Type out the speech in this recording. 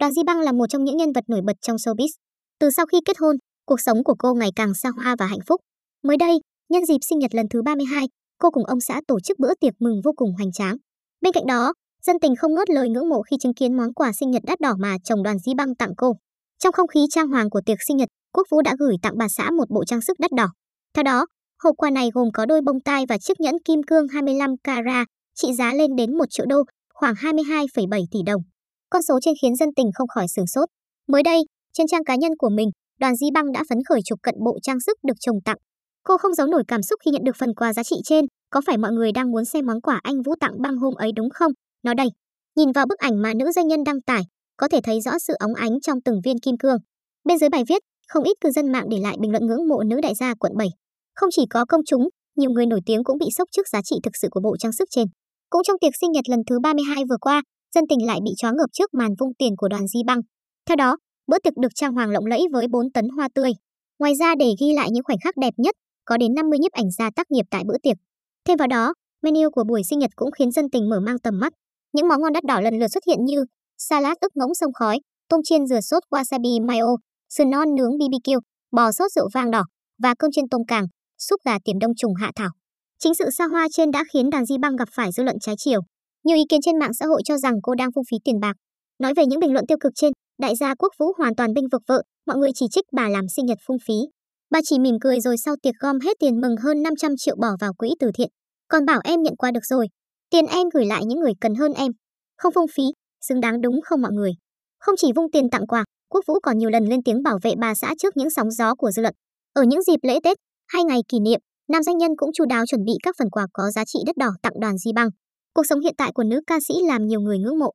Đoàn Di Băng là một trong những nhân vật nổi bật trong showbiz. Từ sau khi kết hôn, cuộc sống của cô ngày càng xa hoa và hạnh phúc. Mới đây, nhân dịp sinh nhật lần thứ 32, cô cùng ông xã tổ chức bữa tiệc mừng vô cùng hoành tráng. Bên cạnh đó, dân tình không ngớt lời ngưỡng mộ khi chứng kiến món quà sinh nhật đắt đỏ mà chồng Đoàn Di Băng tặng cô. Trong không khí trang hoàng của tiệc sinh nhật, Quốc Vũ đã gửi tặng bà xã một bộ trang sức đắt đỏ. Theo đó, hộp quà này gồm có đôi bông tai và chiếc nhẫn kim cương 25 carat, trị giá lên đến 1 triệu đô, khoảng 22,7 tỷ đồng. Con số trên khiến dân tình không khỏi sửng sốt. Mới đây, trên trang cá nhân của mình, Đoàn Di Băng đã phấn khởi chụp cận bộ trang sức được chồng tặng. Cô không giấu nổi cảm xúc khi nhận được phần quà giá trị trên, có phải mọi người đang muốn xem món quà anh Vũ tặng băng hôm ấy đúng không? Nó đây. Nhìn vào bức ảnh mà nữ doanh nhân đăng tải, có thể thấy rõ sự óng ánh trong từng viên kim cương. Bên dưới bài viết, không ít cư dân mạng để lại bình luận ngưỡng mộ nữ đại gia quận 7. Không chỉ có công chúng, nhiều người nổi tiếng cũng bị sốc trước giá trị thực sự của bộ trang sức trên. Cũng trong tiệc sinh nhật lần thứ 32 vừa qua, dân tình lại bị chó ngợp trước màn vung tiền của đoàn Di Băng. Theo đó, bữa tiệc được trang hoàng lộng lẫy với 4 tấn hoa tươi. Ngoài ra để ghi lại những khoảnh khắc đẹp nhất, có đến 50 nhiếp ảnh gia tác nghiệp tại bữa tiệc. Thêm vào đó, menu của buổi sinh nhật cũng khiến dân tình mở mang tầm mắt. Những món ngon đắt đỏ lần lượt xuất hiện như salad ức ngỗng sông khói, tôm chiên dừa sốt wasabi mayo, sườn non nướng BBQ, bò sốt rượu vang đỏ và cơm chiên tôm càng, súp gà tiềm đông trùng hạ thảo. Chính sự xa hoa trên đã khiến đàn Di Băng gặp phải dư luận trái chiều. Nhiều ý kiến trên mạng xã hội cho rằng cô đang phung phí tiền bạc. Nói về những bình luận tiêu cực trên, đại gia Quốc Vũ hoàn toàn binh vực vợ, mọi người chỉ trích bà làm sinh nhật phung phí. Bà chỉ mỉm cười rồi sau tiệc gom hết tiền mừng hơn 500 triệu bỏ vào quỹ từ thiện. Còn bảo em nhận qua được rồi. Tiền em gửi lại những người cần hơn em. Không phung phí, xứng đáng đúng không mọi người? Không chỉ vung tiền tặng quà, Quốc Vũ còn nhiều lần lên tiếng bảo vệ bà xã trước những sóng gió của dư luận. Ở những dịp lễ Tết, hay ngày kỷ niệm, nam doanh nhân cũng chu đáo chuẩn bị các phần quà có giá trị đất đỏ tặng đoàn Di Băng. Cuộc sống hiện tại của nữ ca sĩ làm nhiều người ngưỡng mộ.